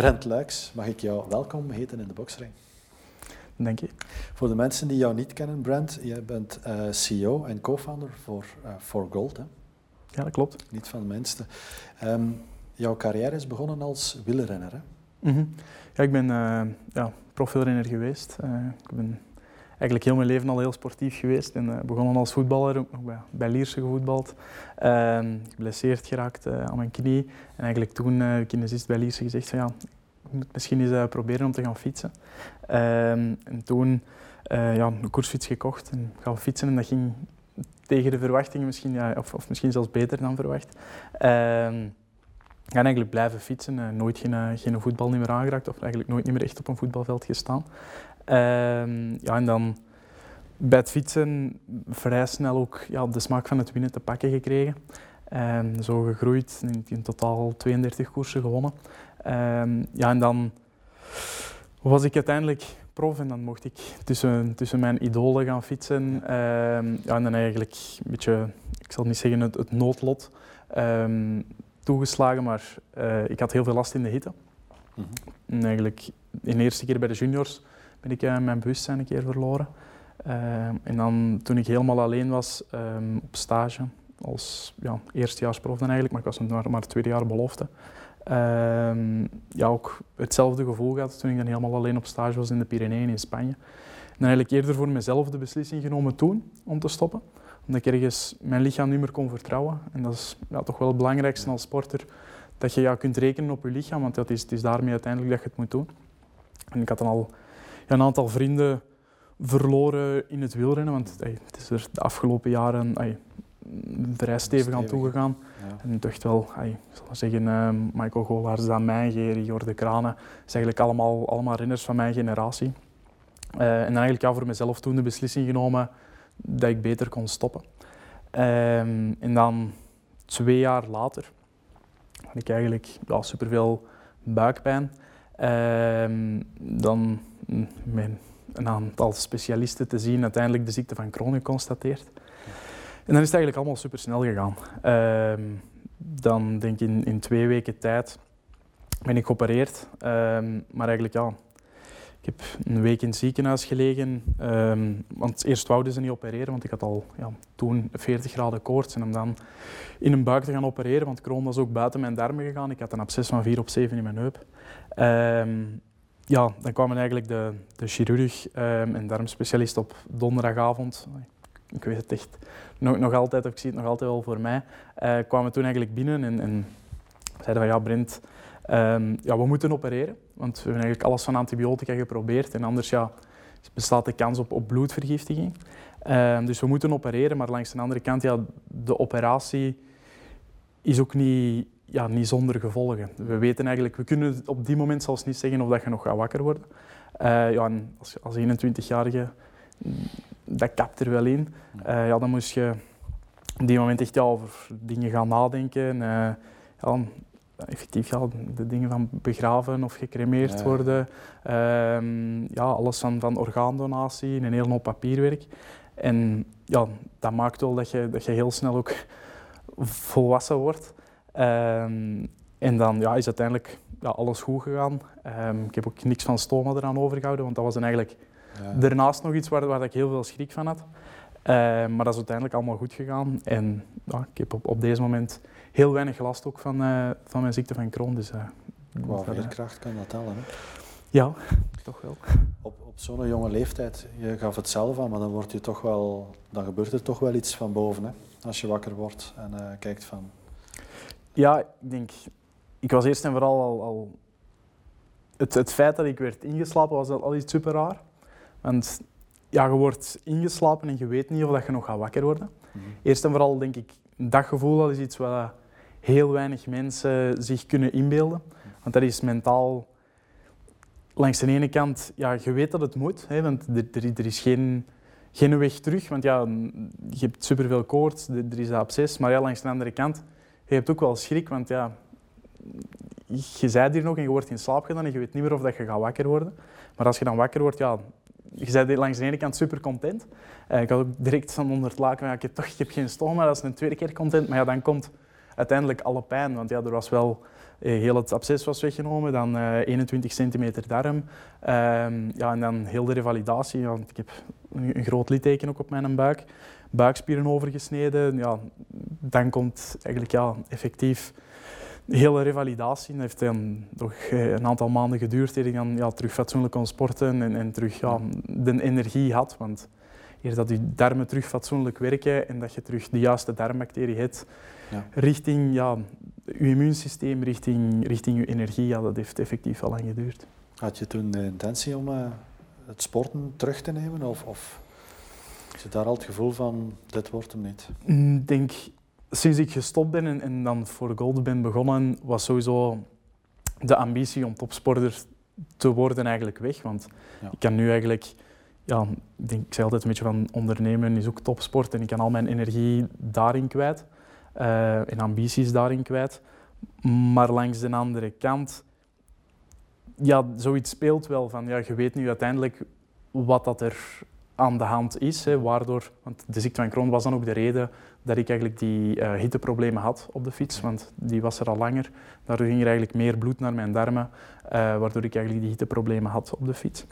Brent Luiks, mag ik jou welkom heten in de boksring? Dank je. Voor de mensen die jou niet kennen, Brent, jij bent uh, CEO en co-founder voor uh, For Gold. Hè? Ja, dat klopt. Niet van de minste. Um, jouw carrière is begonnen als wielrenner, hè? Mm -hmm. Ja, ik ben uh, ja, profwielrenner geweest. ik ben eigenlijk heel mijn leven al heel sportief geweest. En uh, begonnen als voetballer, ook bij, bij Lierse gevoetbald. Uh, geblesseerd geraakt uh, aan mijn knie. En eigenlijk toen in de bij Lierse gezegd van ja, ik moet misschien eens proberen om te gaan fietsen. Ehm, en toen ja, een koersfiets gekocht en gaan fietsen. En dat ging tegen de verwachtingen misschien, ja, of, of misschien zelfs beter dan verwacht. Ehm, ik ben eigenlijk blijven fietsen, nooit geen, geen voetbal meer aangeraakt of eigenlijk nooit meer echt op een voetbalveld gestaan. Um, ja, en dan bij het fietsen vrij snel ook ja, de smaak van het winnen te pakken gekregen. Um, zo gegroeid, in, in, totaal 32 koersen gewonnen. Um, ja, en dan was ik uiteindelijk prof en dan mocht ik tussen, tussen mijn idolen gaan fietsen. ja, en dan eigenlijk een beetje, ik zal niet zeggen het, het noodlot, toegeslagen, maar uh, ik had heel veel last in de hitte. Mm -hmm. En eigenlijk in de eerste keer bij de juniors ben ik uh, mijn bewustzijn een keer verloren. Uh, en dan toen ik helemaal alleen was um, op stage, als ja, eerstejaarsprof dan eigenlijk, maar ik was maar, maar tweede jaar belofte. Uh, ja, ook hetzelfde gevoel gehad toen ik dan helemaal alleen op stage was in de Pyreneeën in Spanje. En dan eigenlijk eerder voor mezelf de beslissing genomen toen om te stoppen. Omdat ik ergens mijn lichaam niet meer kon vertrouwen. En dat is ja, toch wel het belangrijkste als sporter, dat je ja, kunt rekenen op je lichaam, want dat is, het is daarmee uiteindelijk dat je het moet doen. En ik had dan al een aantal vrienden verloren in het wielrennen, want hey, het is er de afgelopen jaren hey, vrij stevig aan toegegaan. Ja. En dacht wel, hey, ik zal zeggen, uh, Michael Golaars, Dan Mijnge, Rigor de Kranen, zijn eigenlijk allemaal, allemaal renners van mijn generatie. Uh, en dan eigenlijk ja, voor mezelf toen de beslissing genomen dat ik beter kon stoppen. Uh, en dan twee jaar later had ik eigenlijk ja, superveel buikpijn. Ehm, dan met een aantal specialisten te zien uiteindelijk de ziekte van Crohn geconstateerd. En dan is het eigenlijk allemaal super snel gegaan. Uh, dan denk ik in, in, twee weken tijd ben ik geopereerd. Um, maar eigenlijk ja, ik heb een week in het ziekenhuis gelegen. Um, want eerst wouden ze niet opereren, want ik had al ja, toen 40 graden koorts. En om dan in een buik te gaan opereren, want Crohn was ook buiten mijn darmen gegaan. Ik had een absces van 4 op 7 in mijn heup. Ja, dan kwamen eigenlijk de, de chirurg um, en darmspecialist op donderdagavond. Ik weet het echt nog, nog altijd, of ik zie het nog altijd wel voor mij. Uh, kwamen toen eigenlijk binnen en, en zeiden van ja, Brent, um, ja, we moeten opereren. Want we hebben eigenlijk alles van antibiotica geprobeerd en anders ja, bestaat de kans op, bloedvergiftiging. Um, dus we moeten opereren, maar langs de andere kant, ja, de operatie is ook niet ja, niet zonder gevolgen. We weten eigenlijk, we kunnen op die moment zelfs niet zeggen of dat je nog gaat wakker worden. Uh, ja, en als, als 21-jarige, dat kapt er wel in. Uh, ja, dan moest je op die moment echt ja, over dingen gaan nadenken. Uh, ja, effectief ja, de dingen van begraven of gecremeerd ja. worden. Ehm, ja, alles van, van orgaandonatie, een hele hoop papierwerk. En ja, dat maakt wel dat je, dat je heel snel ook volwassen wordt. Um, en dan ja, is uiteindelijk ja, alles goed gegaan. Um, ik heb ook niks van stoma eraan overgehouden, want dat was dan eigenlijk ja. daarnaast nog iets waar, waar ik heel veel schrik van had. Um, maar dat is uiteindelijk allemaal goed gegaan. En ja, ik heb op, op deze moment heel weinig last ook van, uh, van mijn ziekte van Crohn. Dus, uh, Qua veerkracht kan dat tellen, hè? Ja, toch wel. Op, op zo'n jonge leeftijd, je gaf het zelf aan, maar dan, wordt je toch wel, dan gebeurt er toch wel iets van boven. Hè? Als je wakker wordt en uh, kijkt van ja, ik denk... Ik was eerst en vooral al... al het, het feit dat ik werd ingeslapen was al, al iets super raar. Want ja, je wordt ingeslapen en je weet niet of dat je nog gaat wakker worden. Mm -hmm. Eerst en vooral denk ik, dat gevoel dat is iets wat heel weinig mensen zich kunnen inbeelden. Want dat is mentaal... Langs de ene kant, ja, je weet dat het moet, hè, want er, er, er is geen, geen weg terug. Want ja, je hebt superveel koorts, er is absces. Maar ja, langs de andere kant, je hebt ook wel schrik, want ja, je zei hier nog en je wordt in slaap gedaan en je weet niet meer of dat je gaat wakker worden. Maar als je dan wakker wordt, ja, je bent langs de ene kant super content. Uh, ik had ook direct van onder het laken, ja, ik heb toch ik heb geen stoma, dat is een tweede keer content. Maar ja, dan komt uiteindelijk alle pijn, want ja, er was wel heel het absces was weggenomen, dan 21 centimeter darm. Ehm, ja, en dan heel de revalidatie, want ik heb een, een groot litteken ook op mijn buik. Buikspieren overgesneden. Ja, dan komt eigenlijk ja, effectief de hele revalidatie. Dat heeft dan nog een aantal maanden geduurd eer ik dan ja, terug fatsoenlijk kon sporten en, en terug ja, de energie had. Want Eerst dat je darmen terug fatsoenlijk werken en dat je terug de juiste darmbacterie hebt. Ja. Richting ja, je immuunsysteem, richting, richting je energie, ja, dat heeft effectief al lang geduurd. Had je toen de intentie om uh, het sporten terug te nemen? Of, of je daar al het gevoel van, dit wordt hem niet? Mm, ik denk, sinds ik gestopt ben en, en dan voor Gold ben begonnen, was sowieso de ambitie om topsporter te worden eigenlijk weg. Want ik kan nu eigenlijk ja, ik, denk, ik zei altijd een beetje van ondernemen is ook topsport en ik kan al mijn energie daarin kwijt uh, en ambities daarin kwijt. Maar langs de andere kant, ja, zoiets speelt wel van, ja, je weet nu uiteindelijk wat dat er aan de hand is, hè, waardoor, want de ziekte van Crohn was dan ook de reden dat ik eigenlijk die uh, hitteproblemen had op de fiets, want die was er al langer. Daardoor ging er eigenlijk meer bloed naar mijn darmen, uh, waardoor ik eigenlijk die hitteproblemen had op de fiets.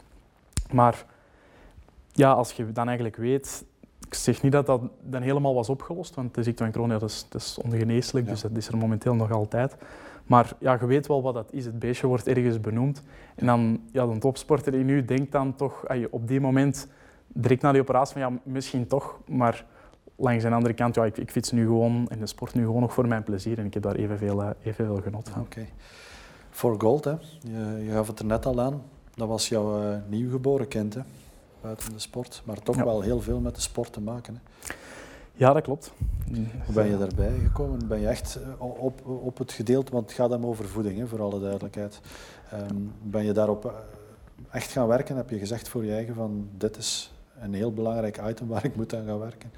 Maar ja, als je dan eigenlijk weet, ik zeg niet dat dat dan helemaal was opgelost, want de ziekte van Crohn dat is, dat is ongeneeslijk, dus dat is er momenteel nog altijd. Maar ja, je weet wel wat dat is. Het beestje wordt ergens benoemd. En dan, ja, de topsporter in u denkt dan toch op die moment, direct na die operatie, van ja, misschien toch, maar langs de andere kant, ja, ik, ik fiets nu gewoon en de sport nu gewoon nog voor mijn plezier en ik heb daar evenveel, uh, evenveel genot van. Oké. Voor Gold, hè. Je, je gaf het er net al aan, dat was jouw uh, nieuwgeboren kind, hè? buiten de sport, maar toch wel heel veel met de sport te maken. Hè. Ja, dat klopt. Hoe ben je daarbij gekomen? Ben je echt eh, op, op het gedeelte, want het gaat hem over voeding, hè, voor alle duidelijkheid. Um, ben je daarop eh, echt gaan werken? Heb je gezegd voor je eigen van dit is een heel belangrijk item waar ik moet aan gaan werken?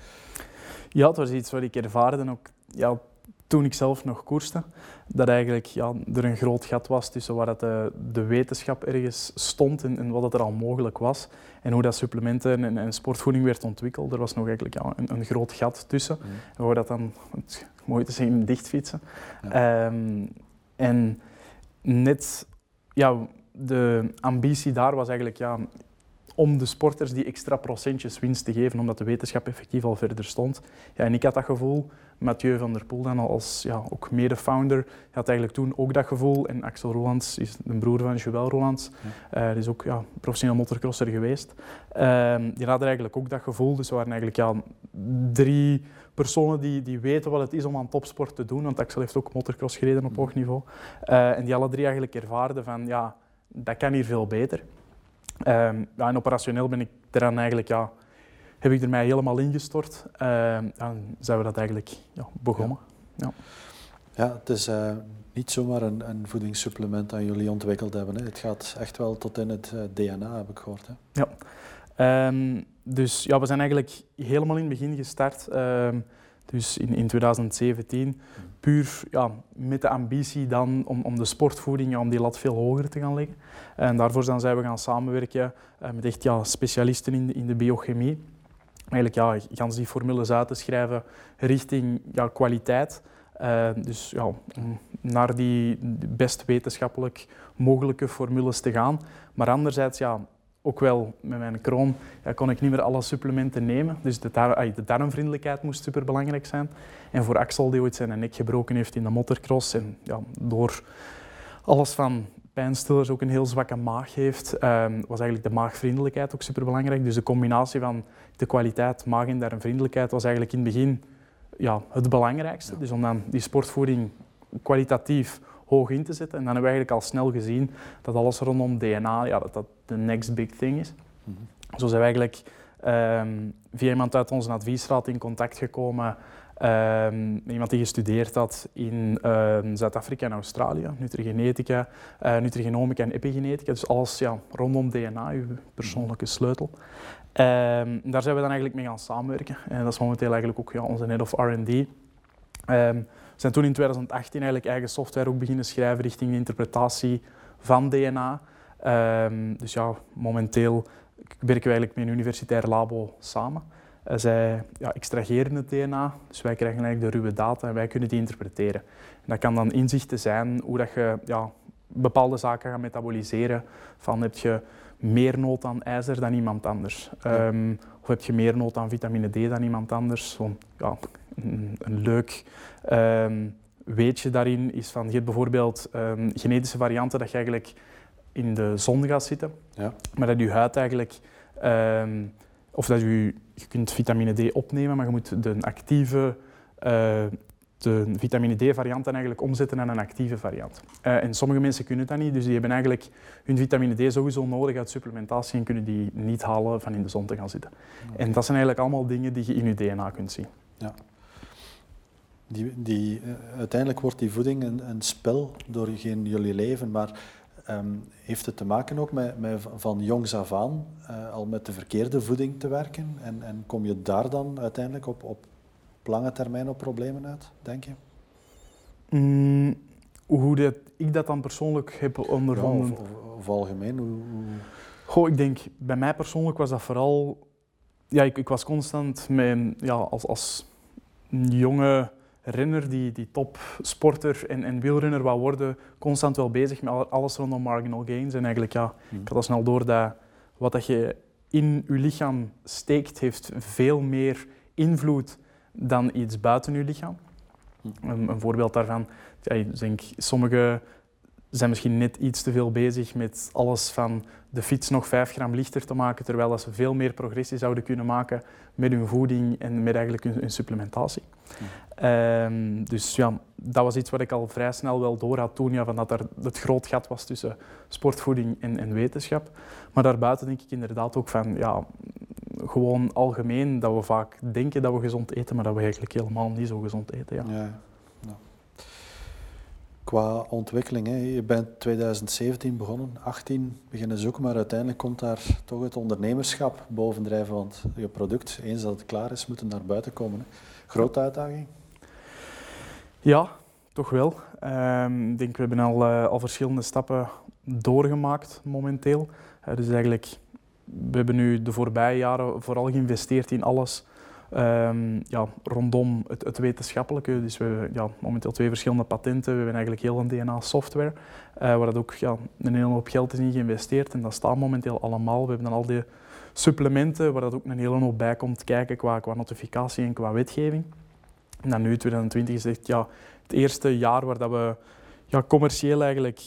Ja, het was iets wat ik ervaarde ook ja, toen ik zelf nog koerste, dat eigenlijk ja, er een groot gat was tussen waar dat de, de wetenschap ergens stond en, en wat het er al mogelijk was. En hoe dat supplementen en, en sportvoeding werd ontwikkeld. Er was nog eigenlijk ja, een, een groot gat tussen. Mm. En hoe dat dan, het, mooi te zeggen, dichtfietsen. Ja. Um, en net, ja, de ambitie daar was eigenlijk ja, om de sporters die extra procentjes winst te geven, omdat de wetenschap effectief al verder stond. Ja, en ik had dat gevoel, Mathieu van der Poel dan als ja, ook mede-founder, had eigenlijk toen ook dat gevoel. En Axel Rolands is de broer van Joël Rolands, ja. uh, die is ook ja, professioneel motocrosser geweest. Uh, die hadden eigenlijk ook dat gevoel, dus er waren eigenlijk ja, drie personen die, die weten wat het is om aan topsport te doen, want Axel heeft ook motocross gereden op hoog niveau. Uh, en die alle drie eigenlijk ervaarden van, ja, dat kan hier veel beter. Um, ja, en operationeel ben ik eraan eigenlijk, ja, heb ik er mij helemaal ingestort. Uh, en zijn we dat eigenlijk ja, begonnen. Ja. ja. het is uh, niet zomaar een, een, voedingssupplement dat jullie ontwikkeld hebben. Hè. Het gaat echt wel tot in het uh, DNA, heb ik gehoord. Hè. Ja. Um, dus ja, we zijn eigenlijk helemaal in het begin gestart. Um, dus in, in 2017, puur ja, met de ambitie dan om, om de sportvoeding, om die lat veel hoger te gaan leggen. En daarvoor dan zijn we gaan samenwerken uh, met echt ja, specialisten in de, in de biochemie. Eigenlijk ja, gans die formules uit te schrijven richting ja, kwaliteit. Uh, dus ja, om naar die best wetenschappelijk mogelijke formules te gaan. Maar anderzijds, ja, ook wel met mijn kroon ja, kon ik niet meer alle supplementen nemen. Dus de, dar de darmvriendelijkheid moest superbelangrijk zijn. En voor Axel, die ooit zijn nek gebroken heeft in de motocross en ja, door alles van pijnstillers ook een heel zwakke maag heeft, um, was eigenlijk de maagvriendelijkheid ook superbelangrijk. Dus de combinatie van de kwaliteit maag- en darmvriendelijkheid was eigenlijk in het begin ja, het belangrijkste. Dus om dan die sportvoeding kwalitatief hoog in te zetten. En dan hebben we eigenlijk al snel gezien dat alles rondom DNA, ja, dat dat de next big thing is. Mm -hmm. Zo zijn we eigenlijk um, via iemand uit onze adviesraad in contact gekomen. Um, iemand die gestudeerd had in um, Zuid-Afrika en Australië, nutrigenetica, uh, nutrigenomica en epigenetica. Dus alles ja, rondom DNA, uw persoonlijke sleutel. Um, daar zijn we dan eigenlijk mee gaan samenwerken. En dat is momenteel eigenlijk ook ja, onze head of R&D. We zijn toen in 2018 eigenlijk eigen software ook beginnen schrijven richting de interpretatie van DNA. Um, dus ja, momenteel werken we eigenlijk met een universitair labo samen. Uh, zij ja, extraheren het DNA, dus wij krijgen eigenlijk de ruwe data en wij kunnen die interpreteren. En dat kan dan inzichten zijn hoe dat je ja, bepaalde zaken gaat metaboliseren. Van heb je meer nood aan ijzer dan iemand anders? Um, of heb je meer nood aan vitamine D dan iemand anders? Zo, ja, een, een leuk um, weetje daarin is van je hebt bijvoorbeeld um, genetische varianten dat je eigenlijk in de zon gaat zitten, ja. maar dat je huid eigenlijk of dat je, je kunt vitamine D opnemen, maar je moet de actieve uh, de vitamine D-varianten eigenlijk omzetten naar een actieve variant. Uh, en sommige mensen kunnen dat niet, dus die hebben eigenlijk hun vitamine D sowieso nodig uit supplementatie en kunnen die niet halen van in de zon te gaan zitten. En dat zijn eigenlijk allemaal dingen die je in je DNA kunt zien. Ja. Die, die, uh, uiteindelijk wordt die voeding een, een spel door jullie leven, maar um, heeft het te maken ook met, met van jongs af aan uh, al met de verkeerde voeding te werken? En, en kom je daar dan uiteindelijk op, op lange termijn op problemen uit, denk je? Mm, hoe dat, ik dat dan persoonlijk heb ondervonden? Ja, of, of, algemeen? Hoe, Goh, ik denk, bij mij persoonlijk was dat vooral... Ja, ik, ik was constant met, ja, als, als jonge renner die, die topsporter en, en wielrenner wou worden, constant wel bezig met alles rondom marginal gains. En eigenlijk, ja, hmm. ik had al snel door dat wat dat je in je lichaam steekt, heeft veel meer invloed dan iets buiten je lichaam. Een, een voorbeeld daarvan, ja, ik denk, sommigen zijn misschien net iets te veel bezig met alles van de fiets nog 5 gram lichter te maken, terwijl ze veel meer progressie zouden kunnen maken met hun voeding en met eigenlijk hun, supplementatie. Ehm, dus ja, dat was iets wat ik al vrij snel wel door had toen, ja, van dat er het groot gat was tussen sportvoeding en, en wetenschap. Maar daarbuiten denk ik inderdaad ook van, ja, gewoon algemeen dat we vaak denken dat we gezond eten, maar dat we eigenlijk helemaal niet zo gezond eten. Ja. ja. Qua ontwikkeling, hè. je bent 2017 begonnen, 18 beginnen zoeken, maar uiteindelijk komt daar toch het ondernemerschap bovendrijven, want je product, eens dat het klaar is, moet naar buiten komen. Hè. Grote uitdaging? Ja, toch wel. Ehm, ik denk, we hebben al, al verschillende stappen doorgemaakt momenteel. Uh, dus eigenlijk we hebben nu de voorbije jaren vooral geïnvesteerd in alles um, ja, rondom het, het, wetenschappelijke. Dus we hebben ja, momenteel twee verschillende patenten. We hebben eigenlijk heel een DNA-software, uh, waar dat ook ja, een hele hoop geld is in geïnvesteerd. En dat staat momenteel allemaal. We hebben dan al die supplementen, waar dat ook een hele hoop bij komt kijken qua, qua notificatie en qua wetgeving. En dan nu, 2020, is echt ja, het eerste jaar waar dat we ja, commercieel eigenlijk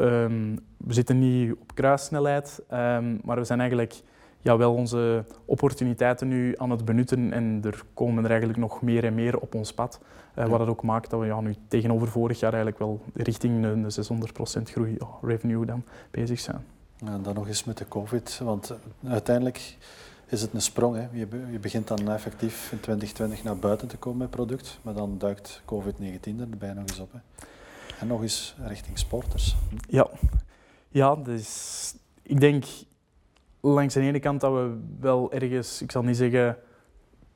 Um, we zitten niet op kruissnelheid, um, maar we zijn eigenlijk ja, wel onze opportuniteiten nu aan het benutten en er komen er eigenlijk nog meer en meer op ons pad. Uh, Wat dat ook maakt dat we ja, nu tegenover vorig jaar eigenlijk wel richting de, 600% groei ja, revenue dan bezig zijn. En dan nog eens met de COVID, want uiteindelijk is het een sprong. Hè. Je, je begint dan effectief in 2020 naar buiten te komen met product, maar dan duikt COVID-19 erbij nog eens op. Hè. En nog eens richting sporters. Ja, ja dus ik denk langs de ene kant dat we wel ergens, ik zal niet zeggen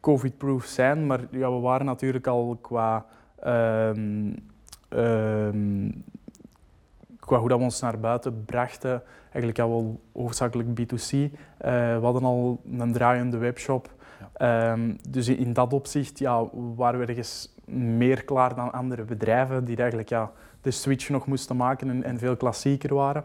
covid-proof zijn, maar ja, we waren natuurlijk al qua, um, um, qua hoe dat we ons naar buiten brachten, eigenlijk al wel hoofdzakelijk B2C. Uh, we hadden al een draaiende webshop. Ja. Um, dus in dat opzicht ja, waren we ergens meer klaar dan andere bedrijven die eigenlijk ja, de switch nog moesten maken en, en veel klassieker waren.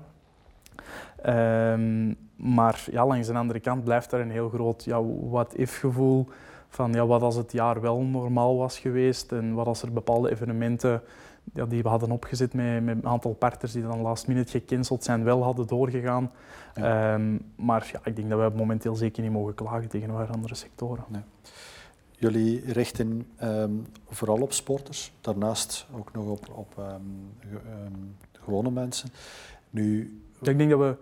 Um, maar ja, langs de andere kant blijft er een heel groot ja, what-if gevoel van ja, wat als het jaar wel normaal was geweest en wat als er bepaalde evenementen ja, die we hadden opgezet met, met een aantal partners die dan last minute gecanceld zijn, wel hadden doorgegaan. Um, maar ja, ik denk dat we momenteel zeker niet mogen klagen tegenover andere sectoren. Nee. Jullie richten um, vooral op sporters, daarnaast ook nog op, op um, gewone mensen. Nu, ik denk dat we,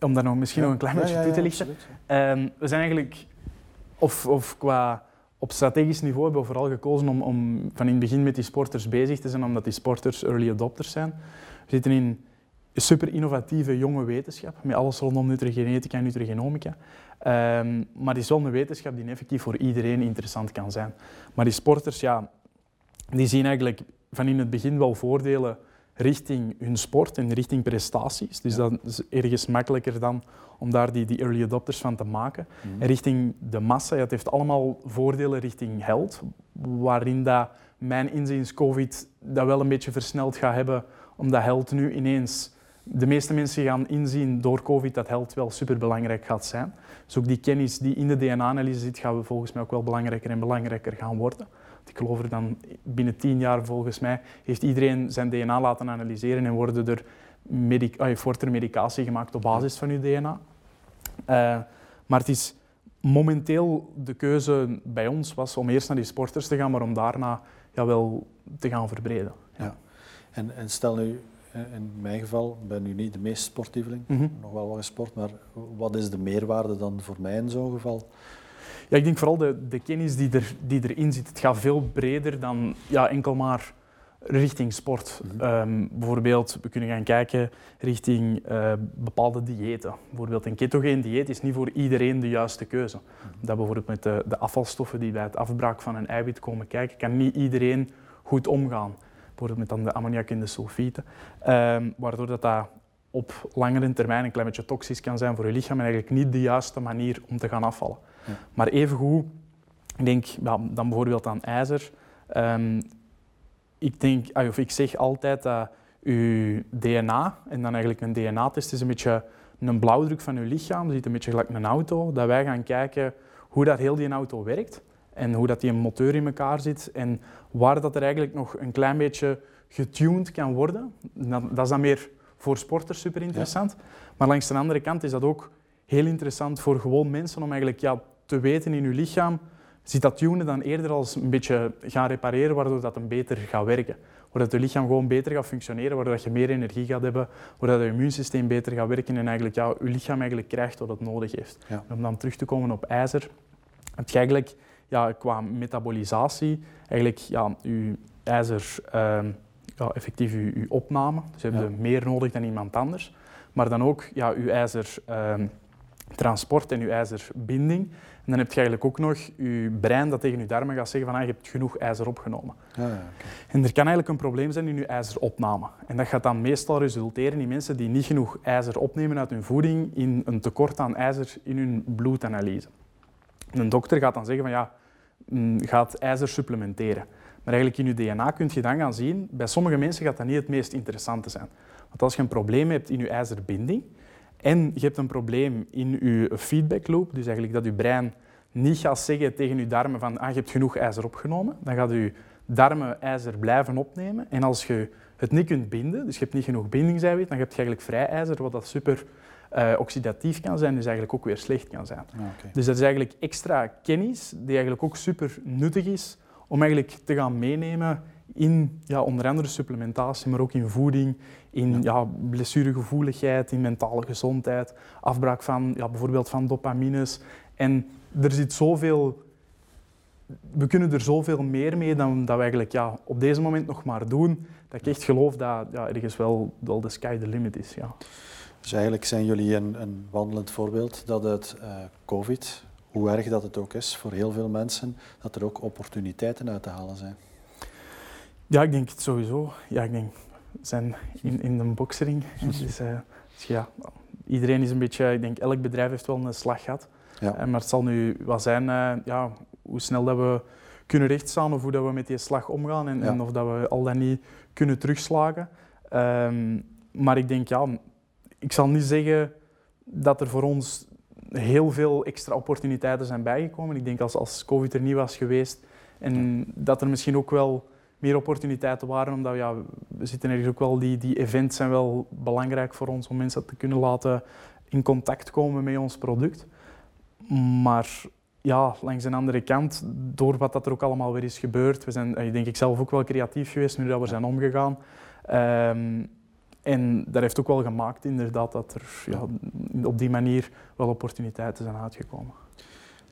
om daar nog misschien nog een klein beetje toe te lichten, we zijn eigenlijk, of, of qua op strategisch niveau hebben we vooral gekozen om, om van in het begin met die sporters bezig te zijn, omdat die sporters early adopters zijn. We zitten in super innovatieve jonge wetenschap, met alles rondom nutrigenetica en nutrigenomica. Um, maar die is wel een wetenschap die effectief voor iedereen interessant kan zijn. Maar die sporters, ja, die zien eigenlijk van in het begin wel voordelen richting hun sport en richting prestaties. Dus dat is ergens makkelijker dan om daar die, die early adopters van te maken. Mhm. En richting de massa, ja, het heeft allemaal voordelen richting health, waarin dat mijn inziens COVID dat wel een beetje versneld gaat hebben, omdat health nu ineens... De meeste mensen gaan inzien door COVID dat health wel superbelangrijk gaat zijn. Dus ook die kennis die in de DNA-analyse zit, gaan we volgens mij ook wel belangrijker en belangrijker gaan worden. Ik geloof er dan binnen tien jaar volgens mij heeft iedereen zijn DNA laten analyseren en worden er medic wordt er medicatie gemaakt op basis van je DNA. Uh, maar het is momenteel de keuze bij ons was om eerst naar die sporters te gaan, maar om daarna ja, wel te gaan verbreden. Ja. En, en stel nu, eh, in mijn geval, ben nu niet de meest sportieveling, mm nog wel wat gesport, maar wat is de meerwaarde dan voor mij in zo'n geval? Ja, ik denk vooral de, de kennis die, er, die erin zit. Het gaat veel breder dan ja, enkel maar richting sport. Mhm. Ehm, bijvoorbeeld, we kunnen gaan kijken richting uh, bepaalde diëten. Bijvoorbeeld een ketogeen dieet is niet voor iedereen de juiste keuze. Mhm. Dat bijvoorbeeld met de, de, afvalstoffen die bij het afbraak van een eiwit komen kijken, kan niet iedereen goed omgaan. Bijvoorbeeld met dan de ammoniak en de sulfieten. Um, waardoor dat, dat op langere termijn een klein beetje toxisch kan zijn voor je lichaam en eigenlijk niet de juiste manier om te gaan afvallen. Ja. Maar evengoed, ik denk dan bijvoorbeeld aan ijzer. Um, ik, denk, of ik zeg altijd dat je DNA, en dan eigenlijk een DNA-test is een beetje een blauwdruk van je lichaam, ziet een beetje gelijk een auto, dat wij gaan kijken hoe dat heel die auto werkt en hoe dat die motor in elkaar zit en waar dat er eigenlijk nog een klein beetje getuned kan worden. Dat is dan meer voor sporters super interessant. Maar langs de andere kant is dat ook heel interessant voor gewoon mensen om eigenlijk ja, te weten in je lichaam ziet dat tunen dan eerder als een beetje gaan repareren, waardoor dat een beter gaat werken. Waardoor het lichaam gewoon beter gaat functioneren, waardoor dat je meer energie gaat hebben, waardoor je immuunsysteem beter gaat werken en eigenlijk ja, je lichaam eigenlijk krijgt wat het nodig heeft. Om dan terug te komen op ijzer, heb je eigenlijk ja, qua metabolisatie eigenlijk ja, je ijzer, uh, ja, effectief je, je, opname. Dus je hebt meer nodig dan iemand anders. Maar dan ook ja, je ijzer... Ehm, transport en je ijzerbinding. En dan heb je eigenlijk ook nog je brein dat tegen je darmen gaat zeggen van ah, je hebt genoeg ijzer opgenomen. Ja, ja, En er kan eigenlijk een probleem zijn in je ijzeropname. En dat gaat dan meestal resulteren in mensen die niet genoeg ijzer opnemen uit hun voeding in een tekort aan ijzer in hun bloedanalyse. een dokter gaat dan zeggen van ja, mm, gaat ijzer supplementeren. Maar eigenlijk in je DNA kun je dan gaan zien, bij sommige mensen gaat dat niet het meest interessante zijn. Want als je een probleem hebt in je ijzerbinding, en je hebt een probleem in je feedback loop, dus eigenlijk dat je brein niet gaat zeggen tegen je darmen van ah, je hebt genoeg ijzer opgenomen, dan gaat je darmen ijzer blijven opnemen. En als je het niet kunt binden, dus je hebt niet genoeg bindingseiwit, dan heb je eigenlijk vrij ijzer, wat dat super uh, oxidatief kan zijn, dus eigenlijk ook weer slecht kan zijn. Ah, dus dat is eigenlijk extra kennis die eigenlijk ook super nuttig is om eigenlijk te gaan meenemen in ja, onder andere supplementatie, maar ook in voeding, in ja. blessuregevoeligheid, in mentale gezondheid, afbraak van ja, bijvoorbeeld van dopamines. En er zit zoveel, we kunnen er zoveel meer mee dan dat we eigenlijk ja, op deze moment nog maar doen, dat ik echt geloof dat ja, ergens wel, wel de sky the limit is. Ja. Dus eigenlijk zijn jullie een, een wandelend voorbeeld dat het uh, COVID, hoe erg dat het ook is voor heel veel mensen, dat er ook opportuniteiten uit te halen zijn. Ja, ik denk het sowieso. Ja, ik denk, we zijn in, in een boksering. Dus, uh, dus ja, iedereen is een beetje, ik denk elk bedrijf heeft wel een slag gehad. Ja. Uh, maar het zal nu wat zijn, uh, ja, hoe snel dat we kunnen rechtstaan of hoe dat we met die slag omgaan en, en of dat we al dan niet kunnen terugslagen. Um, maar ik denk, ja, ik zal niet zeggen dat er voor ons heel veel extra opportuniteiten zijn bijgekomen. Ik denk als, als COVID er niet was geweest en dat er misschien ook wel meer opportuniteiten waren. Omdat ja, we zitten ergens ook wel, die, die events zijn wel belangrijk voor ons om mensen te kunnen laten in contact komen met ons product. Maar ja, langs een andere kant, door wat dat er ook allemaal weer is gebeurd, we zijn eh, denk ik zelf ook wel creatief geweest nu dat we zijn omgegaan. Um, en dat heeft ook wel gemaakt inderdaad dat er ja, op die manier wel opportuniteiten zijn uitgekomen.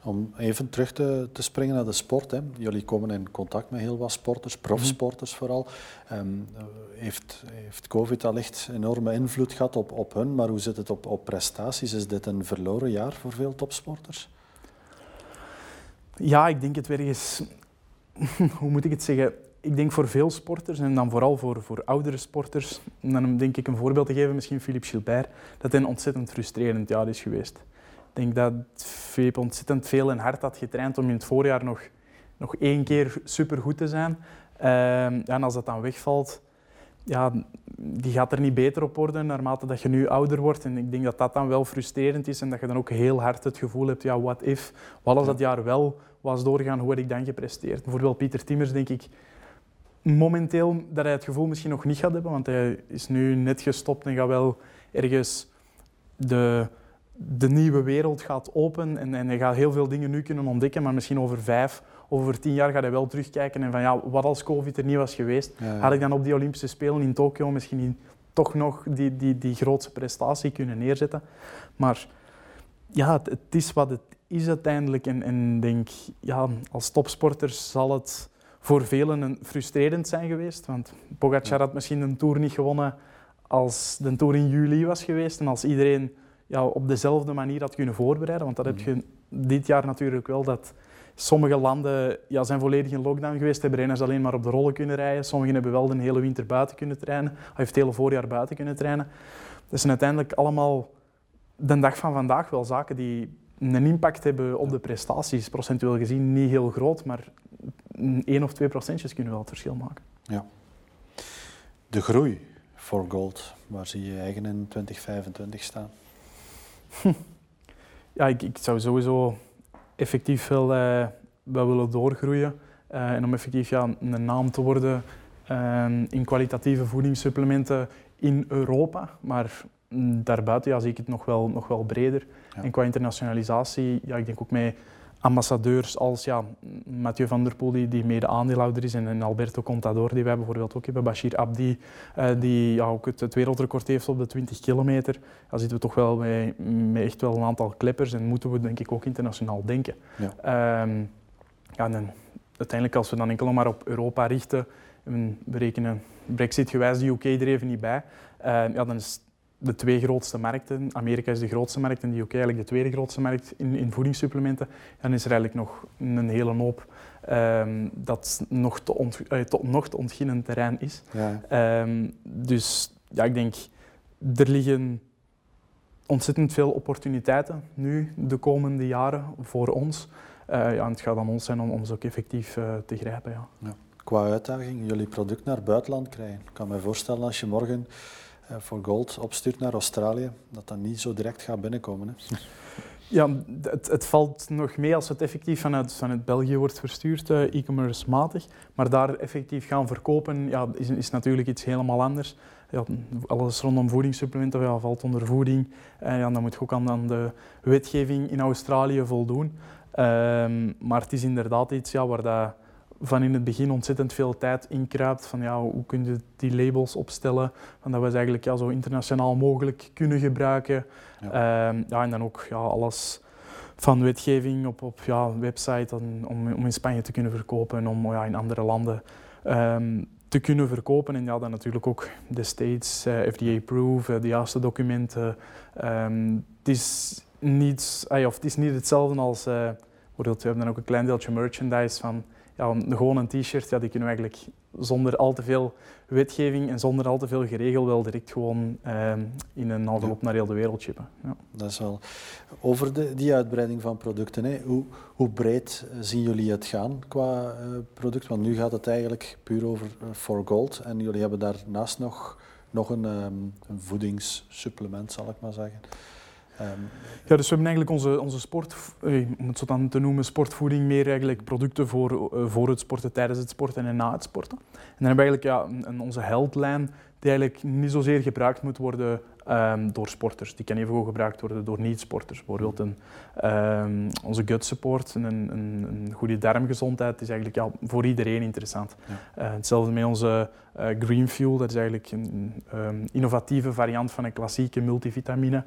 Om even terug te, te, springen naar de sport. Hè. Jullie komen in contact met heel wat sporters, profsporters mhm. vooral. Um, heeft, heeft COVID allicht enorme invloed gehad op, op hun, maar hoe zit het op, op prestaties? Is dit een verloren jaar voor veel topsporters? Ja, ik denk het weer eens... hoe moet ik het zeggen? Ik denk voor veel sporters, en dan vooral voor, voor oudere sporters, en dan denk ik een voorbeeld te geven, misschien Philippe Gilbert, dat hij een ontzettend frustrerend jaar is geweest. Ik denk dat Philippe ontzettend veel en hard had getraind om in het voorjaar nog, nog één keer supergoed te zijn. Ehm, en als dat dan wegvalt, ja, die gaat er niet beter op worden naarmate dat je nu ouder wordt. En ik denk dat dat dan wel frustrerend is en dat je dan ook heel hard het gevoel hebt, ja, what if, wat als dat jaar wel was doorgaan, hoe had ik dan gepresteerd? Bijvoorbeeld Pieter Timmers, denk ik, momenteel dat hij het gevoel misschien nog niet gaat hebben, want hij is nu net gestopt en gaat wel ergens de, de nieuwe wereld gaat open en, en hij gaat heel veel dingen nu kunnen ontdekken, maar misschien over vijf, over tien jaar gaat hij wel terugkijken en van ja, wat als COVID er niet was geweest, had ik dan op die Olympische Spelen in Tokio misschien toch nog die, die, die grootste prestatie kunnen neerzetten. Maar ja, het, het is wat het is uiteindelijk en, en denk, ja, als topsporter zal het voor velen frustrerend zijn geweest. Want Pogacar had misschien een Tour niet gewonnen als de Tour in juli was geweest en als iedereen ja, op dezelfde manier had kunnen voorbereiden. Want dat heb je dit jaar natuurlijk wel, dat sommige landen ja, zijn volledig in lockdown geweest, hebben renners alleen maar op de rollen kunnen rijden. Sommigen hebben wel de hele winter buiten kunnen trainen, of heeft het hele voorjaar buiten kunnen trainen. Dat zijn uiteindelijk allemaal de dag van vandaag wel zaken die een impact hebben op de prestaties. Procentueel gezien niet heel groot, maar één of twee procentjes kunnen wel het verschil maken. Ja. De groei voor gold, waar zie je eigen in 2025 staan? Ja, ik, ik, zou sowieso effectief wel, wel willen doorgroeien. Uh, en om effectief ja, een naam te worden uh, in kwalitatieve voedingssupplementen in Europa. Maar daarbuiten ja, zie ik het nog wel, nog wel breder. En qua internationalisatie, ja, ik denk ook met ambassadeurs als ja, Mathieu van der Poel, die, die mede aandeelhouder is, en, en, Alberto Contador, die wij bijvoorbeeld ook hebben, Bashir Abdi, uh, die ja, ook het, het, wereldrecord heeft op de 20 kilometer. Dan zitten we toch wel met, met echt wel een aantal kleppers en moeten we denk ik ook internationaal denken. Ja. Um, ja, en uiteindelijk als we dan enkel maar op Europa richten, en we rekenen Brexit gewijs de UK er even niet bij, uh, ja, dan is de twee grootste markten. Amerika is de grootste markt en de UK eigenlijk de tweede grootste markt in, in voedingssupplementen. Dan is er eigenlijk nog een hele hoop um, dat nog te, ont, uh, nog te ontginnen terrein is. Ja. Um, dus ja, ik denk, er liggen ontzettend veel opportuniteiten nu de komende jaren voor ons. Uh, ja, en het gaat aan ons zijn om, om ze ook effectief uh, te grijpen. Ja. ja. Qua uitdaging, jullie product naar het buitenland krijgen. Ik kan me voorstellen als je morgen eh, voor gold opstuurt naar Australië, dat dat niet zo direct gaat binnenkomen. Hè? Ja, het, het, valt nog mee als het effectief vanuit, vanuit België wordt verstuurd, uh, e-commerce matig. Maar daar effectief gaan verkopen ja, is, is natuurlijk iets helemaal anders. Ja, alles rondom voedingssupplementen ja, valt onder voeding. En ja, dan moet je ook aan, aan de wetgeving in Australië voldoen. Um, maar het is inderdaad iets ja, waar dat van in het begin ontzettend veel tijd inkruipt. Van ja, hoe kun je die labels opstellen? Van dat we ze eigenlijk ja, zo internationaal mogelijk kunnen gebruiken. Ja. Um, ja en dan ook ja, alles van wetgeving op, op ja, website om, om in Spanje te kunnen verkopen en om ja, in andere landen um, te kunnen verkopen. En ja, dan natuurlijk ook de States, uh, FDA-proof, uh, de juiste documenten. Um, het, is niet, uh, of het is niet hetzelfde als... Uh, bijvoorbeeld, we hebben dan ook een klein deeltje merchandise van ja, gewoon een t-shirt, ja, die kunnen we eigenlijk zonder al te veel wetgeving en zonder al te veel geregel wel direct gewoon uh, in een envelop naar heel de wereld shippen. Ja. Dat is wel. Over de, die uitbreiding van producten, hè. Hoe, hoe breed eh, zien jullie het gaan qua uh, product? Want nu gaat het eigenlijk puur over uh, for gold en jullie hebben daarnaast nog, nog een, um, een voedingssupplement, zal ik maar zeggen. Um, ja, dus we hebben eigenlijk onze, onze sport, eh, om het zo dan te noemen, sportvoeding, meer eigenlijk producten voor, uh, voor het sporten, tijdens het sporten en na het sporten. En dan hebben we eigenlijk ja, een, onze heldlijn die eigenlijk niet zozeer gebruikt moet worden um, door sporters. Die kan even gebruikt worden door niet-sporters. Bijvoorbeeld een, um, onze gut support en een, een, een, goede darmgezondheid is eigenlijk ja, voor iedereen interessant. Ja. Uh, hetzelfde met onze uh, Green Fuel, dat is eigenlijk een um, innovatieve variant van een klassieke multivitamine. Mm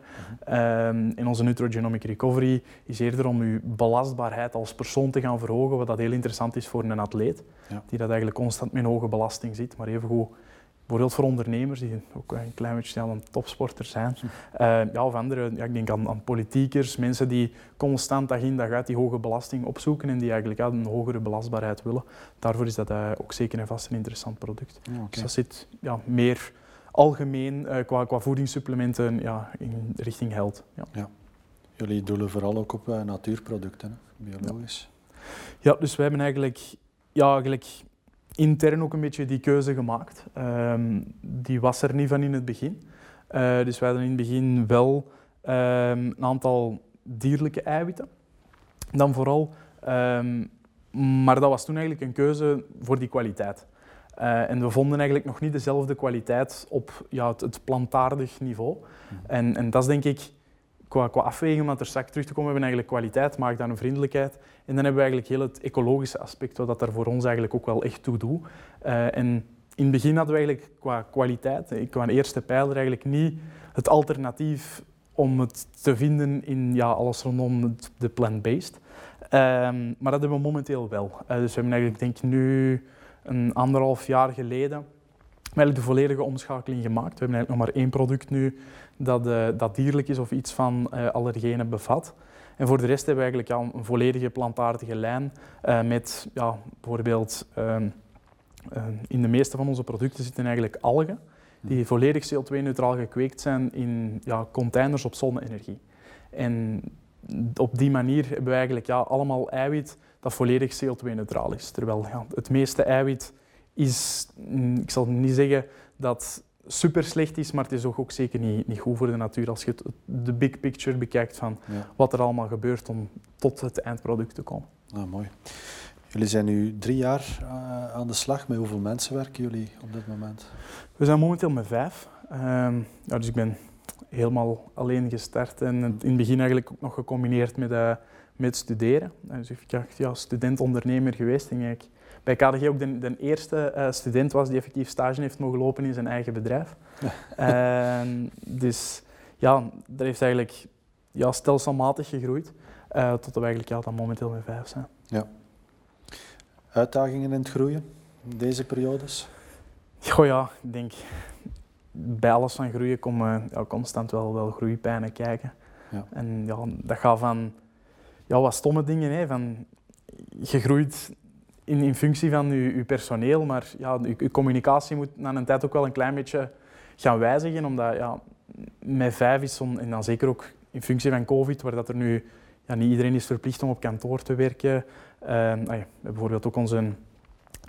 -hmm. en onze Nutrogenomic Recovery is eerder om uw belastbaarheid als persoon te gaan verhogen, wat dat heel interessant is voor een atleet, die dat eigenlijk constant met een hoge belasting zit, maar evengoed bijvoorbeeld voor ondernemers die ook een klein beetje een topsporter zijn. Uh, ja, of andere, ja, ik denk aan, aan, politiekers, mensen die constant dag in dag uit die hoge belasting opzoeken en die eigenlijk een hogere belastbaarheid willen. Daarvoor is dat uh, ook zeker en vast een interessant product. Ja, okay. Dus dat zit ja, meer algemeen uh, qua, qua voedingssupplementen ja, in richting. Ja. ja. Jullie doelen vooral ook op natuurproducten, biologisch. Ja. dus we hebben eigenlijk, ja, eigenlijk intern ook een beetje die keuze gemaakt. Um, die was er niet van in het begin. Uh, dus we hadden in het begin wel um, een aantal dierlijke eiwitten. Dan vooral. Um, maar dat was toen eigenlijk een keuze voor die kwaliteit. Uh, en we vonden eigenlijk nog niet dezelfde kwaliteit op ja, het, het plantaardig niveau. Mm. En, en dat is denk ik qua, qua afweging, om er straks terug te komen, hebben we eigenlijk kwaliteit, maakt dan een vriendelijkheid. En dan hebben we eigenlijk heel het ecologische aspect, wat dat er voor ons eigenlijk ook wel echt toe doet. Uh, en in het begin hadden we eigenlijk qua kwaliteit, eh, qua eerste pijler, eigenlijk niet het alternatief om het te vinden in ja, alles rondom de plant-based. Um, maar dat hebben we momenteel wel. Uh, dus we hebben eigenlijk, denk ik, nu een anderhalf jaar geleden eigenlijk de volledige omschakeling gemaakt. We hebben eigenlijk nog maar één product nu dat, uh, dat dierlijk is of iets van uh, allergenen bevat. En voor de rest hebben we eigenlijk ja, een volledige plantaardige lijn uh, met ja, bijvoorbeeld ehm, in de meeste van onze producten zitten eigenlijk algen die volledig CO2-neutraal gekweekt zijn in ja, containers op zonne-energie. En op die manier hebben we eigenlijk ja, allemaal eiwit dat volledig CO2-neutraal is. Terwijl ja, het meeste eiwit is, mm, ik zal niet zeggen dat super slecht is, maar het is ook, ook zeker niet, niet goed voor de natuur als je het, de big picture bekijkt van wat er allemaal gebeurt om tot het eindproduct te komen. Ah, mooi. Jullie zijn nu drie jaar uh, aan de slag. Met hoeveel mensen werken jullie op dit moment? We zijn momenteel met vijf. Uh, ja, dus ik ben helemaal alleen gestart en in het begin eigenlijk ook nog gecombineerd met, uh, met studeren. Dus ik ben ja, student-ondernemer geweest en ik bij KDG ook de, de eerste uh, student was die effectief stage heeft mogen lopen in zijn eigen bedrijf. Uh, dus ja, dat heeft eigenlijk ja, stelselmatig gegroeid, uh, tot we eigenlijk ja, dan momenteel met vijf zijn. Ja. Uitdagingen in het groeien, deze periodes? Goh ja, ik denk bij alles van groeien komen ja, constant wel, wel groeipijnen kijken. Ja. En ja, dat gaat van ja, wat stomme dingen, hè, van je groeit in, in functie van uw, personeel, maar ja, uw, communicatie moet na een tijd ook wel een klein beetje gaan wijzigen, omdat ja, met vijf is, en dan zeker ook in functie van COVID, waar dat er nu ja, niet iedereen is verplicht om op kantoor te werken. Uh, ah ja, bijvoorbeeld ook onze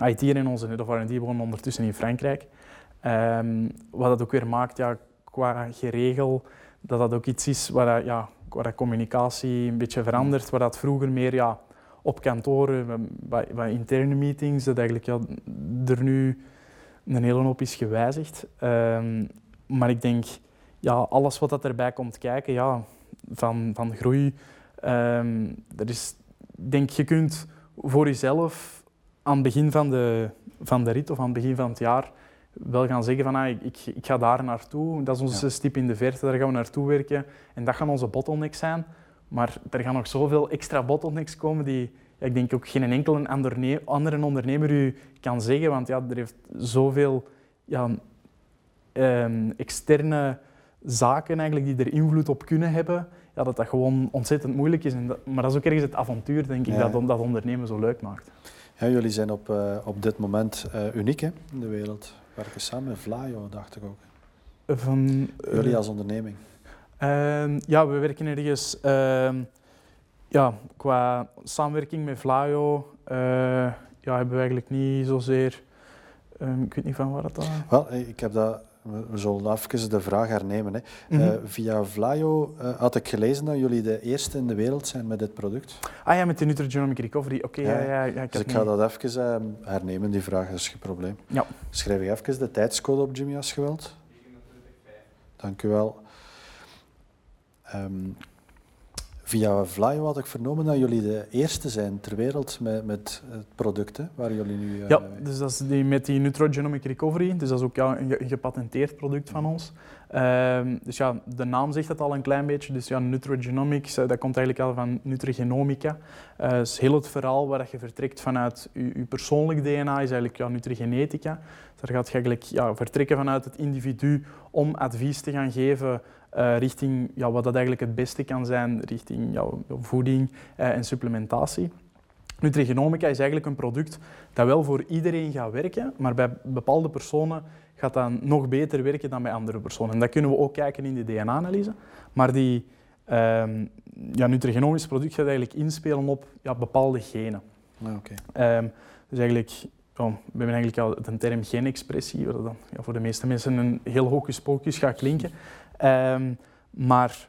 IT en onze head of R&D wonen ondertussen in Frankrijk. Um, wat dat ook weer maakt, ja, qua geregel, dat dat ook iets is waar, ja, waar communicatie een beetje verandert, waar dat vroeger meer ja, op kantoren, bij, bij, interne meetings, dat eigenlijk ja, er nu een hele hoop is gewijzigd. Um, maar ik denk, ja, alles wat dat erbij komt kijken, ja, van, van groei, um, dat is, denk je kunt voor jezelf aan het begin van de, van de rit of aan het begin van het jaar wel gaan zeggen van ah, ik, ik, ga daar naartoe, dat is onze ja. stip in de verte, daar gaan we naartoe werken en dat gaan onze bottlenecks zijn. Maar er gaan nog zoveel extra bottlenecks komen die ja, ik denk ook geen enkele andere ondernemer u kan zeggen, want ja, er heeft zoveel ja, um, externe zaken eigenlijk die er invloed op kunnen hebben, ja, dat dat gewoon ontzettend moeilijk is. En dat, maar dat is ook ergens het avontuur, denk ik, ja. dat, dat ondernemen zo leuk maakt. Ja, jullie zijn op, uh, op dit moment uh, uniek hè, in de wereld. Werken samen met Vlaio, dacht ik ook. Van, jullie als onderneming. Uh, ja, we werken ergens ehm, ja, qua samenwerking met Vlaio uh, ja, hebben we eigenlijk niet zozeer. Um, ik weet niet van waar dat. Wel, ik heb dat. We zullen even de vraag hernemen. Hè. Mm -hmm. uh, via Vlaio uh, had ik gelezen dat jullie de eerste in de wereld zijn met dit product. Ah ja, met de Nutrigenomic Recovery. Oké, okay, ja. ja, ja, ik dus ik ga dat even hernemen, die vraag, dat is geen probleem. Ja. Schrijf ik even de tijdscode op, Jimmy, als je wilt. Dank u wel. Um, Via Vlaio had ik vernomen dat jullie de eerste zijn ter wereld met, met het product hè, waar jullie nu... Uh, ja, dus dat is die, met die Nutrogenomic Recovery. Dus dat is ook ja, een, gepatenteerd product van ons. Uh, dus ja, de naam zegt het al een klein beetje. Dus ja, nutrogenomics, dat komt eigenlijk al van nutrigenomica. Uh, dus heel het verhaal waar je vertrekt vanuit je, je persoonlijk DNA is eigenlijk ja, nutrigenetica. Daar gaat je eigenlijk ja, vertrekken vanuit het individu om advies te gaan geven uh, richting ja, wat dat eigenlijk het beste kan zijn, richting ja, voeding uh, en supplementatie. Nutrigenomica is eigenlijk een product dat wel voor iedereen gaat werken, maar bij bepaalde personen gaat dat nog beter werken dan bij andere personen. En dat kunnen we ook kijken in de DNA-analyse. Maar die um, ja, nutrigenomisch product gaat eigenlijk inspelen op ja, bepaalde genen. Ah, okay. um, dus eigenlijk oh, we hebben eigenlijk al de term genexpressie, wat dan ja, voor de meeste mensen een heel hocus pocus gaat klinken. Um, maar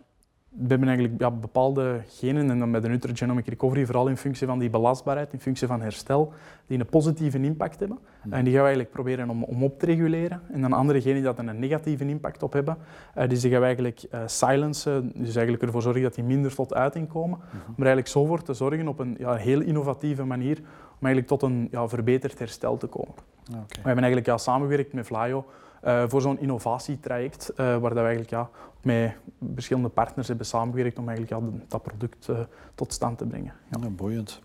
we hebben eigenlijk ja, bepaalde genen, en dan bij de nutrigenomic recovery, vooral in functie van die belastbaarheid, in functie van herstel, die een positieve impact hebben. Hmm. En die gaan we eigenlijk proberen om, om op te reguleren. En dan andere genen die dat een negatieve impact op hebben, uh, die gaan we eigenlijk uh, silencen, dus eigenlijk ervoor zorgen dat die minder tot uiting komen. Mm -hmm. Maar eigenlijk zo voor te zorgen op een ja, heel innovatieve manier om eigenlijk tot een ja, verbeterd herstel te komen. Okay. We hebben eigenlijk ja, samengewerkt met Vlaio uh, voor zo'n innovatietraject, uh, waar dat we eigenlijk ja, met verschillende partners hebben samengewerkt om eigenlijk ja, dat product uh, tot stand te brengen. Ja. ja. boeiend.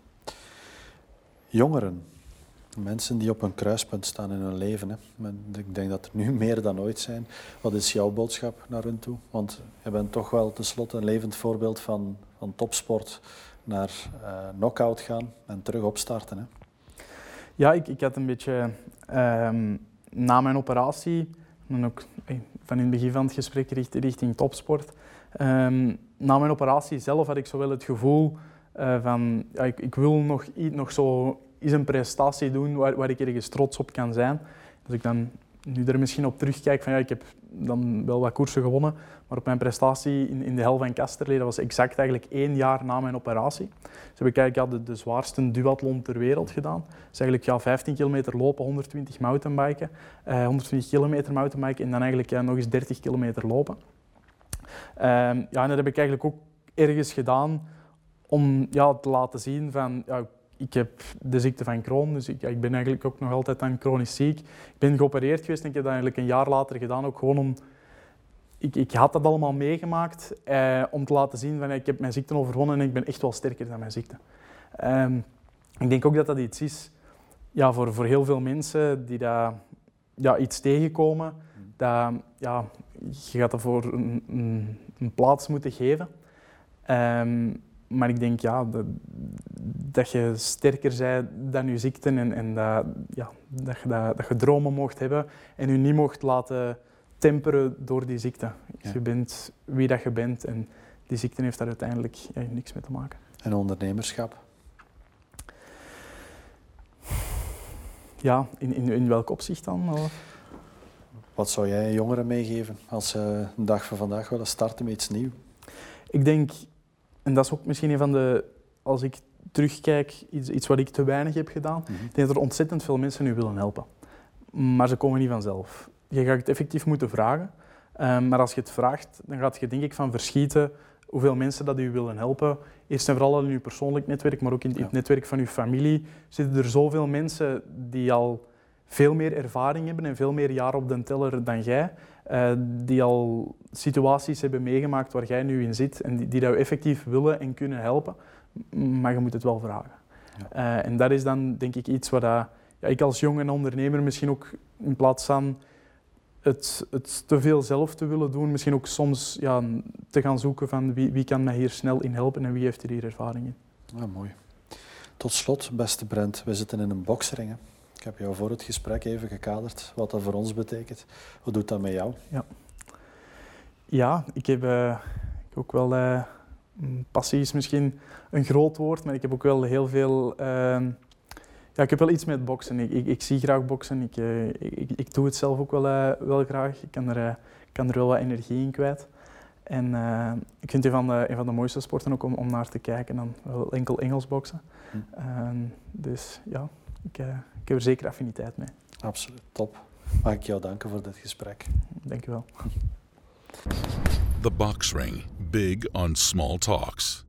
Jongeren, mensen die op een kruispunt staan in hun leven. Hè. Ik denk dat er nu meer dan ooit zijn. Wat is jouw boodschap naar hen toe? Want je bent toch wel tenslotte een levend voorbeeld van, van topsport naar knock-out gaan en terug opstarten. Hè? Ja, ik, ik had een beetje um, na mijn operatie, en ook van in het begin van het gesprek richting, topsport. Um, na mijn operatie zelf had ik zo wel het gevoel uh, van ik, ik, wil nog, nog zo eens een prestatie doen waar, waar ik ergens trots op kan zijn. Als ik dan nu er misschien op terugkijk van ja, ik heb dan wel wat koersen gewonnen, maar op mijn prestatie in, in de hel van Kasterlee, dat was exact eigenlijk één jaar na mijn operatie. Dus heb ik eigenlijk ja, de, de zwaarste duathlon ter wereld gedaan. Dus eigenlijk ja, 15 kilometer lopen, 120 mountainbiken, eh, 120 kilometer mountainbiken en dan eigenlijk ja, nog eens 30 kilometer lopen. Ehm, ja, en dat heb ik eigenlijk ook ergens gedaan om ja, te laten zien van ja, ik heb de ziekte van Crohn, dus ik, ik, ben eigenlijk ook nog altijd aan chronisch ziek. Ik ben geopereerd geweest en ik heb dat eigenlijk een jaar later gedaan, ook gewoon om... Ik, ik had dat allemaal meegemaakt eh, om te laten zien van ik heb mijn ziekte overwonnen en ik ben echt wel sterker dan mijn ziekte. Um, ik denk ook dat dat iets is ja, voor, voor heel veel mensen die daar ja, iets tegenkomen, dat ja, je gaat ervoor een, een, plaats moeten geven. Um, maar ik denk ja, dat, dat je sterker bent dan je ziekte en, en dat, ja, dat, je, dat, dat je dromen mocht hebben en je niet mocht laten temperen door die ziekte. Ja. Je bent wie dat je bent en die ziekte heeft daar uiteindelijk ja, niks mee te maken. En ondernemerschap? Ja, in, in, in welk opzicht dan? Wat zou jij jongeren meegeven als ze een dag van vandaag willen starten met iets nieuws? Ik denk en dat is ook misschien een van de, als ik terugkijk, iets, iets wat ik te weinig heb gedaan. Mhm. Ik denk dat er ontzettend veel mensen nu willen helpen. Maar ze komen niet vanzelf. Je gaat het effectief moeten vragen. Um, maar als je het vraagt, dan gaat je denk ik van verschieten hoeveel mensen dat u willen helpen. Eerst en vooral in uw persoonlijk netwerk, maar ook in, het netwerk van uw familie. Zitten er zoveel mensen die al veel meer ervaring hebben en veel meer jaren op de teller dan jij. Uh, die al situaties hebben meegemaakt waar jij nu in zit en die, die jou effectief willen en kunnen helpen, maar je moet het wel vragen. Ja. Uh, en dat is dan denk ik iets wat dat, ja, ik als jonge ondernemer misschien ook in plaats van het, het te veel zelf te willen doen, misschien ook soms ja, te gaan zoeken van wie, wie kan mij hier snel in helpen en wie heeft er hier ervaring in. Ja, mooi. Tot slot, beste Brent, we zitten in een boksring. Hè? Heb jou voor het gesprek even gekaderd wat dat voor ons betekent. Hoe doet dat met jou? Ja, ja ik heb uh, ook wel... Uh, passie is misschien een groot woord, maar ik heb ook wel heel veel... Uh, ja, ik heb wel iets met boksen. Ik, ik, ik zie graag boksen. Ik, ik, ik, doe het zelf ook wel, wel graag. Ik kan er, kan er wel wat energie in kwijt. En uh, ik vind het een van, de, een van de mooiste sporten ook om, om naar te kijken dan wel enkel Engels boksen. Hm. Uh, dus ja, ik, uh, ik heb er zeker affiniteit mee. Absoluut, top. Mag ik jou danken voor dit gesprek. Dank je wel. The Box Ring, big on small talks.